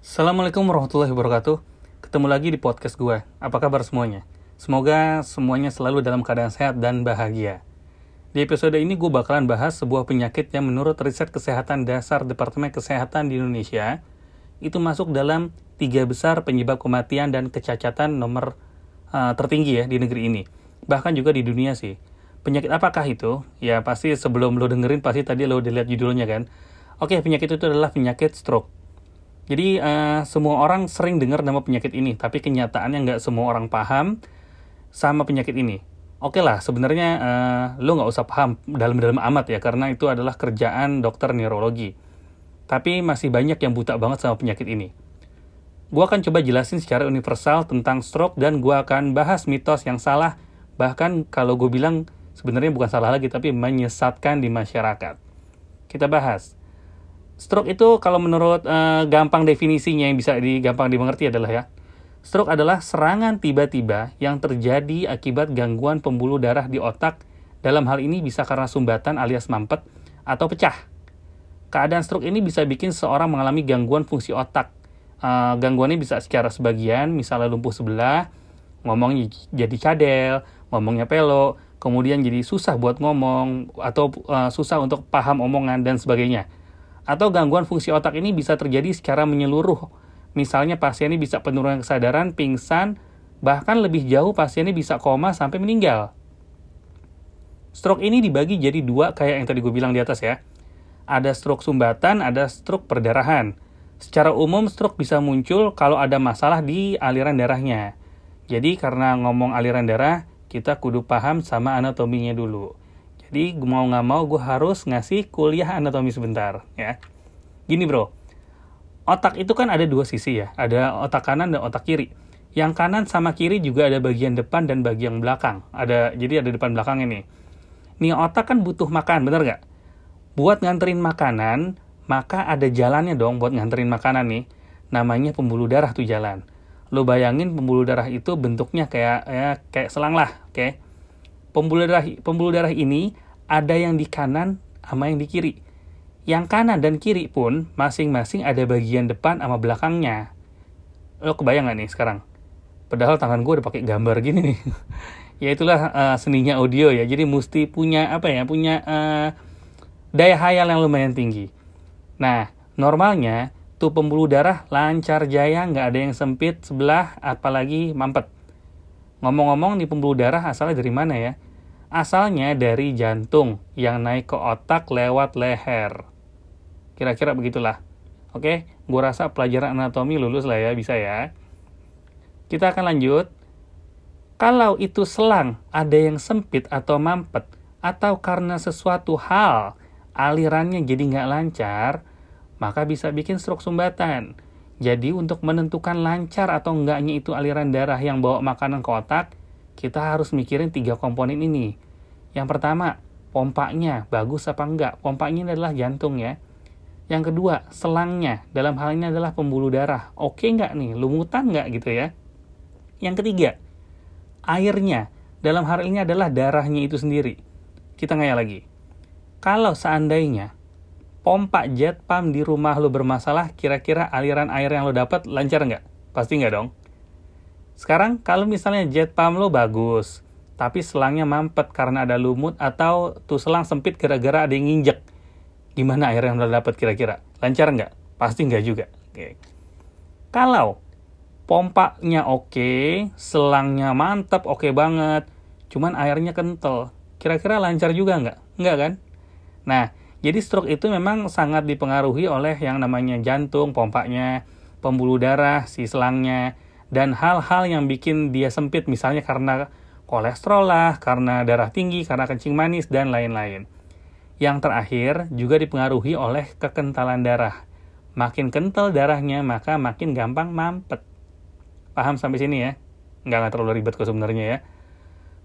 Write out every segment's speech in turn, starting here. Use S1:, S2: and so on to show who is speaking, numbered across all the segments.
S1: Assalamualaikum warahmatullahi wabarakatuh. Ketemu lagi di podcast gue. Apa kabar semuanya? Semoga semuanya selalu dalam keadaan sehat dan bahagia. Di episode ini gue bakalan bahas sebuah penyakit yang menurut riset kesehatan dasar Departemen Kesehatan di Indonesia itu masuk dalam tiga besar penyebab kematian dan kecacatan nomor uh, tertinggi ya di negeri ini. Bahkan juga di dunia sih. Penyakit apakah itu? Ya pasti sebelum lo dengerin pasti tadi lo udah lihat judulnya kan. Oke, penyakit itu adalah penyakit stroke. Jadi uh, semua orang sering dengar nama penyakit ini, tapi kenyataannya nggak semua orang paham sama penyakit ini. Oke okay lah, sebenarnya uh, lo nggak usah paham dalam-dalam amat ya, karena itu adalah kerjaan dokter neurologi. Tapi masih banyak yang buta banget sama penyakit ini. Gua akan coba jelasin secara universal tentang stroke dan gua akan bahas mitos yang salah, bahkan kalau gue bilang sebenarnya bukan salah lagi, tapi menyesatkan di masyarakat. Kita bahas. Stroke itu kalau menurut uh, gampang definisinya yang bisa digampang dimengerti adalah ya. Stroke adalah serangan tiba-tiba yang terjadi akibat gangguan pembuluh darah di otak. Dalam hal ini bisa karena sumbatan alias mampet atau pecah. Keadaan stroke ini bisa bikin seorang mengalami gangguan fungsi otak. Uh, gangguannya bisa secara sebagian, misalnya lumpuh sebelah, ngomongnya jadi cadel, ngomongnya pelo, kemudian jadi susah buat ngomong atau uh, susah untuk paham omongan dan sebagainya atau gangguan fungsi otak ini bisa terjadi secara menyeluruh. Misalnya pasien ini bisa penurunan kesadaran, pingsan, bahkan lebih jauh pasien ini bisa koma sampai meninggal. Stroke ini dibagi jadi dua kayak yang tadi gue bilang di atas ya. Ada stroke sumbatan, ada stroke perdarahan. Secara umum stroke bisa muncul kalau ada masalah di aliran darahnya. Jadi karena ngomong aliran darah, kita kudu paham sama anatominya dulu. Jadi mau nggak mau gue harus ngasih kuliah anatomi sebentar ya. Gini bro, otak itu kan ada dua sisi ya, ada otak kanan dan otak kiri. Yang kanan sama kiri juga ada bagian depan dan bagian belakang. Ada jadi ada depan belakang ini. Nih otak kan butuh makan, bener nggak? Buat nganterin makanan, maka ada jalannya dong buat nganterin makanan nih. Namanya pembuluh darah tuh jalan. Lo bayangin pembuluh darah itu bentuknya kayak ya kayak selang lah, oke? Okay? pembuluh darah pembuluh darah ini ada yang di kanan sama yang di kiri. Yang kanan dan kiri pun masing-masing ada bagian depan sama belakangnya. Lo kebayang gak nih sekarang? Padahal tangan gue udah pakai gambar gini nih. ya itulah uh, seninya audio ya. Jadi mesti punya apa ya? Punya uh, daya hayal yang lumayan tinggi. Nah, normalnya tuh pembuluh darah lancar jaya, nggak ada yang sempit sebelah, apalagi mampet. Ngomong-ngomong nih pembuluh darah asalnya dari mana ya? Asalnya dari jantung yang naik ke otak lewat leher. Kira-kira begitulah. Oke, gue rasa pelajaran anatomi lulus lah ya, bisa ya. Kita akan lanjut. Kalau itu selang ada yang sempit atau mampet, atau karena sesuatu hal alirannya jadi nggak lancar, maka bisa bikin stroke sumbatan jadi untuk menentukan lancar atau enggaknya itu aliran darah yang bawa makanan ke otak, kita harus mikirin tiga komponen ini. Yang pertama, pompanya bagus apa enggak? Pompanya ini adalah jantung ya. Yang kedua, selangnya dalam hal ini adalah pembuluh darah. Oke enggak nih, lumutan enggak gitu ya? Yang ketiga, airnya dalam hal ini adalah darahnya itu sendiri. Kita ngaya lagi. Kalau seandainya pompa jet pump di rumah lo bermasalah, kira-kira aliran air yang lo dapat lancar nggak? Pasti nggak dong? Sekarang kalau misalnya jet pump lo bagus, tapi selangnya mampet karena ada lumut atau tuh selang sempit gara-gara ada yang nginjek, gimana air yang lo dapat kira-kira? Lancar nggak? Pasti nggak juga. Oke. Kalau pompanya oke, selangnya mantap, oke banget, cuman airnya kental, kira-kira lancar juga nggak? Nggak kan? Nah, jadi stroke itu memang sangat dipengaruhi oleh yang namanya jantung, pompanya, pembuluh darah, si selangnya, dan hal-hal yang bikin dia sempit misalnya karena kolesterol lah, karena darah tinggi, karena kencing manis, dan lain-lain. Yang terakhir juga dipengaruhi oleh kekentalan darah. Makin kental darahnya, maka makin gampang mampet. Paham sampai sini ya? Nggak, nggak terlalu ribet kok sebenarnya ya.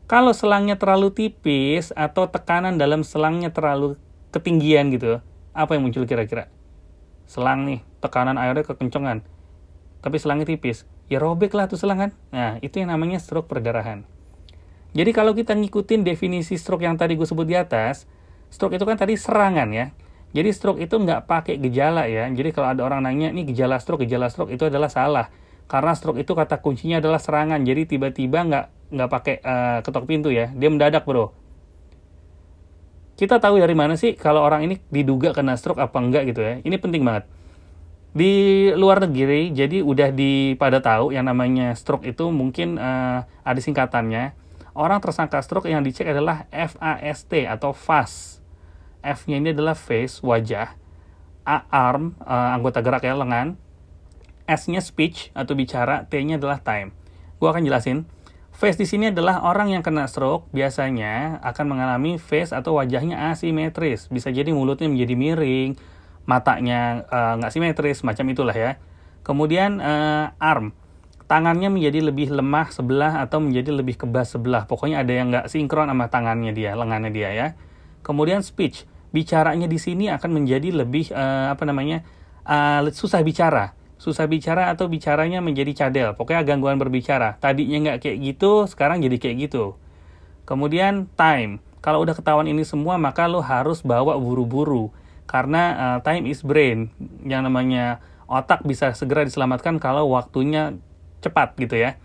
S1: Kalau selangnya terlalu tipis atau tekanan dalam selangnya terlalu ketinggian gitu, apa yang muncul kira-kira? Selang nih, tekanan airnya kekencangan. Tapi selangnya tipis, ya robek lah tuh selang kan. Nah, itu yang namanya stroke perdarahan. Jadi kalau kita ngikutin definisi stroke yang tadi gue sebut di atas, stroke itu kan tadi serangan ya. Jadi stroke itu nggak pakai gejala ya. Jadi kalau ada orang nanya, ini gejala stroke, gejala stroke itu adalah salah. Karena stroke itu kata kuncinya adalah serangan. Jadi tiba-tiba nggak nggak pakai uh, ketok pintu ya. Dia mendadak bro. Kita tahu dari mana sih kalau orang ini diduga kena stroke apa enggak gitu ya. Ini penting banget. Di luar negeri, jadi udah di pada tahu yang namanya stroke itu mungkin uh, ada singkatannya. Orang tersangka stroke yang dicek adalah FAST atau FAST F-nya ini adalah face, wajah. A, arm, uh, anggota gerak ya, lengan. S-nya speech atau bicara, T-nya adalah time. Gue akan jelasin. Face di sini adalah orang yang kena stroke biasanya akan mengalami face atau wajahnya asimetris. Bisa jadi mulutnya menjadi miring, matanya nggak uh, simetris, macam itulah ya. Kemudian uh, arm, tangannya menjadi lebih lemah sebelah atau menjadi lebih kebas sebelah. Pokoknya ada yang nggak sinkron sama tangannya dia, lengannya dia ya. Kemudian speech, bicaranya di sini akan menjadi lebih uh, apa namanya uh, susah bicara. Susah bicara atau bicaranya menjadi cadel. Pokoknya gangguan berbicara. Tadinya nggak kayak gitu sekarang jadi kayak gitu. Kemudian time. Kalau udah ketahuan ini semua maka lo harus bawa buru-buru karena uh, time is brain yang namanya otak bisa segera diselamatkan kalau waktunya cepat gitu ya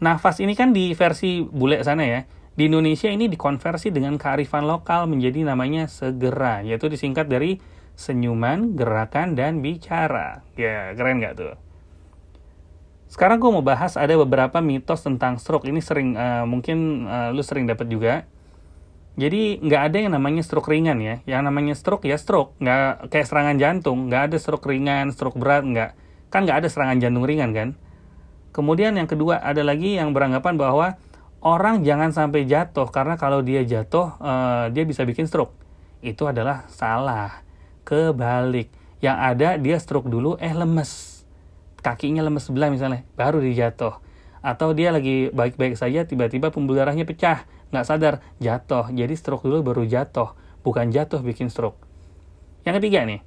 S1: nafas ini kan di versi bule sana ya di Indonesia ini dikonversi dengan kearifan lokal menjadi namanya segera, yaitu disingkat dari senyuman, gerakan, dan bicara. Ya, keren nggak tuh? Sekarang gue mau bahas ada beberapa mitos tentang stroke. Ini sering, uh, mungkin uh, lu sering dapat juga. Jadi nggak ada yang namanya stroke ringan ya. Yang namanya stroke ya stroke, nggak kayak serangan jantung. Nggak ada stroke ringan, stroke berat, nggak. Kan nggak ada serangan jantung ringan kan? Kemudian yang kedua ada lagi yang beranggapan bahwa orang jangan sampai jatuh karena kalau dia jatuh uh, dia bisa bikin stroke. Itu adalah salah. Kebalik. Yang ada dia stroke dulu eh lemes. Kakinya lemes sebelah misalnya, baru dia jatuh. Atau dia lagi baik-baik saja tiba-tiba pembuluh darahnya pecah, nggak sadar, jatuh. Jadi stroke dulu baru jatuh, bukan jatuh bikin stroke. Yang ketiga nih,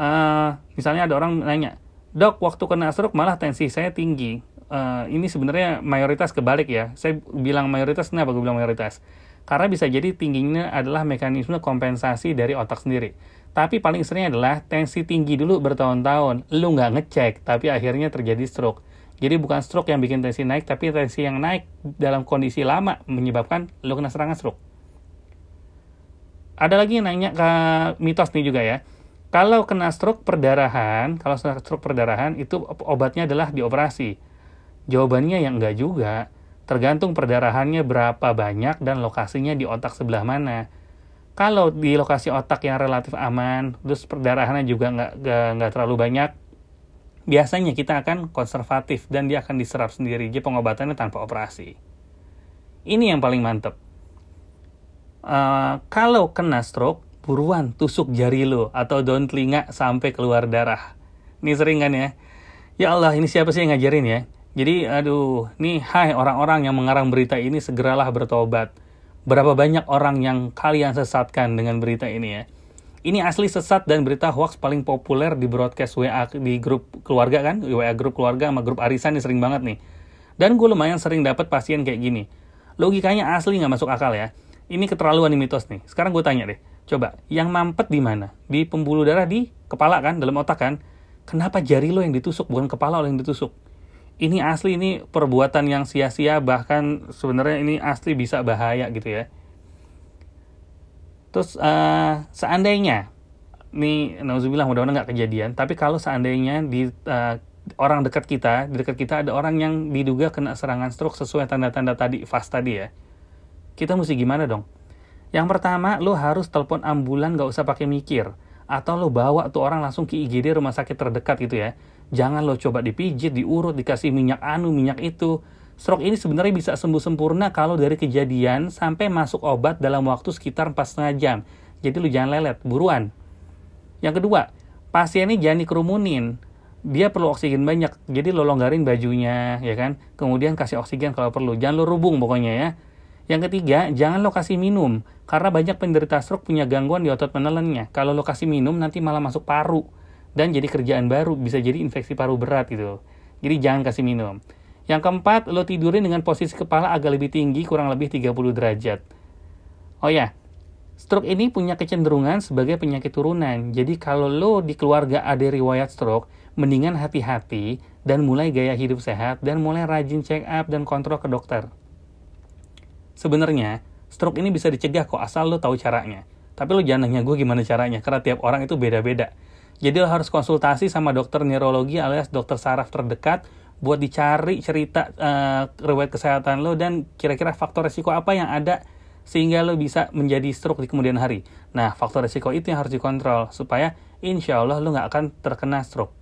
S1: uh, misalnya ada orang nanya, dok waktu kena stroke malah tensi saya tinggi uh, ini sebenarnya mayoritas kebalik ya. Saya bilang mayoritas kenapa gue bilang mayoritas? Karena bisa jadi tingginya adalah mekanisme kompensasi dari otak sendiri. Tapi paling sering adalah tensi tinggi dulu bertahun-tahun. Lu nggak ngecek, tapi akhirnya terjadi stroke. Jadi bukan stroke yang bikin tensi naik, tapi tensi yang naik dalam kondisi lama menyebabkan lu kena serangan stroke. Ada lagi yang nanya ke mitos nih juga ya. Kalau kena stroke perdarahan, kalau stroke perdarahan itu obatnya adalah dioperasi Jawabannya yang enggak juga. Tergantung perdarahannya berapa banyak dan lokasinya di otak sebelah mana. Kalau di lokasi otak yang relatif aman, terus perdarahannya juga nggak, nggak, terlalu banyak, biasanya kita akan konservatif dan dia akan diserap sendiri. Jadi pengobatannya tanpa operasi. Ini yang paling mantep. Uh, kalau kena stroke, buruan tusuk jari lo atau daun telinga sampai keluar darah. Ini sering kan ya? Ya Allah, ini siapa sih yang ngajarin ya? Jadi aduh, nih hai orang-orang yang mengarang berita ini segeralah bertobat. Berapa banyak orang yang kalian sesatkan dengan berita ini ya. Ini asli sesat dan berita hoax paling populer di broadcast WA di grup keluarga kan, WA grup keluarga sama grup arisan ini sering banget nih. Dan gue lumayan sering dapat pasien kayak gini. Logikanya asli nggak masuk akal ya. Ini keterlaluan nih mitos nih. Sekarang gue tanya deh, coba yang mampet di mana? Di pembuluh darah di kepala kan, dalam otak kan? Kenapa jari lo yang ditusuk bukan kepala lo yang ditusuk? ini asli ini perbuatan yang sia-sia bahkan sebenarnya ini asli bisa bahaya gitu ya terus uh, seandainya nih nauzubillah mudah-mudahan nggak kejadian tapi kalau seandainya di uh, orang dekat kita di dekat kita ada orang yang diduga kena serangan stroke sesuai tanda-tanda tadi fast tadi ya kita mesti gimana dong? Yang pertama lo harus telepon ambulan nggak usah pakai mikir. Atau lo bawa tuh orang langsung ke IGD rumah sakit terdekat gitu ya. Jangan lo coba dipijit, diurut, dikasih minyak anu, minyak itu. Stroke ini sebenarnya bisa sembuh sempurna kalau dari kejadian sampai masuk obat dalam waktu sekitar 4,5 jam. Jadi lo jangan lelet, buruan. Yang kedua, pasien ini jangan dikerumunin. Dia perlu oksigen banyak, jadi lo longgarin bajunya, ya kan? Kemudian kasih oksigen kalau perlu. Jangan lo rubung pokoknya ya. Yang ketiga, jangan lo kasih minum. Karena banyak penderita stroke punya gangguan di otot penelannya. Kalau lo kasih minum, nanti malah masuk paru dan jadi kerjaan baru bisa jadi infeksi paru berat gitu jadi jangan kasih minum yang keempat lo tidurin dengan posisi kepala agak lebih tinggi kurang lebih 30 derajat oh ya Stroke ini punya kecenderungan sebagai penyakit turunan. Jadi kalau lo di keluarga ada riwayat stroke, mendingan hati-hati dan mulai gaya hidup sehat dan mulai rajin check up dan kontrol ke dokter. Sebenarnya, stroke ini bisa dicegah kok asal lo tahu caranya. Tapi lo jangan nanya gue gimana caranya, karena tiap orang itu beda-beda. Jadi lo harus konsultasi sama dokter neurologi alias dokter saraf terdekat buat dicari cerita uh, riwayat kesehatan lo dan kira-kira faktor resiko apa yang ada sehingga lo bisa menjadi stroke di kemudian hari. Nah, faktor resiko itu yang harus dikontrol supaya insya Allah lo nggak akan terkena stroke.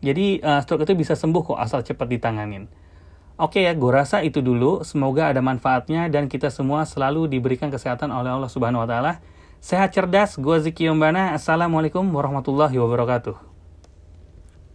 S1: Jadi uh, stroke itu bisa sembuh kok asal cepat ditanganin. Oke ya, gue rasa itu dulu. Semoga ada manfaatnya dan kita semua selalu diberikan kesehatan oleh Allah Subhanahu Wa Taala. Sehat cerdas, gue Ziki Yombana. Assalamualaikum warahmatullahi wabarakatuh.